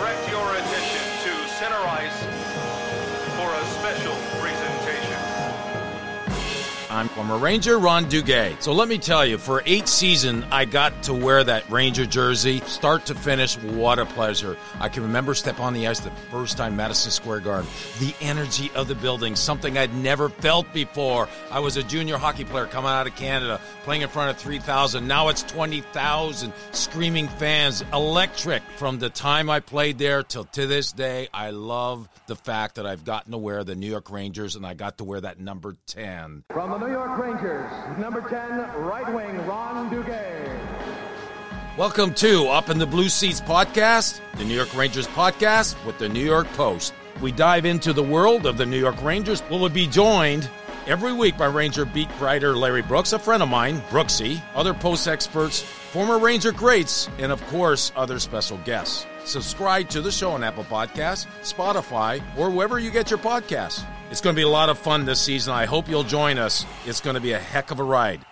direct your attention to center ice for a special presentation. I'm former Ranger Ron Duguay. So let me tell you, for eight seasons, I got to wear that Ranger jersey, start to finish. What a pleasure! I can remember step on the ice the first time Madison Square Garden. The energy of the building, something I'd never felt before. I was a junior hockey player coming out of Canada, playing in front of 3,000. Now it's 20,000 screaming fans, electric. From the time I played there till to this day, I love the fact that I've gotten to wear the New York Rangers and I got to wear that number 10. From the New York Rangers, number 10, right wing, Ron Duguay. Welcome to Up in the Blue Seats podcast, the New York Rangers podcast with the New York Post. We dive into the world of the New York Rangers. We'll be joined every week by Ranger beat writer Larry Brooks, a friend of mine, Brooksy, other Post experts, former Ranger greats, and of course, other special guests. Subscribe to the show on Apple Podcasts, Spotify, or wherever you get your podcasts. It's going to be a lot of fun this season. I hope you'll join us. It's going to be a heck of a ride.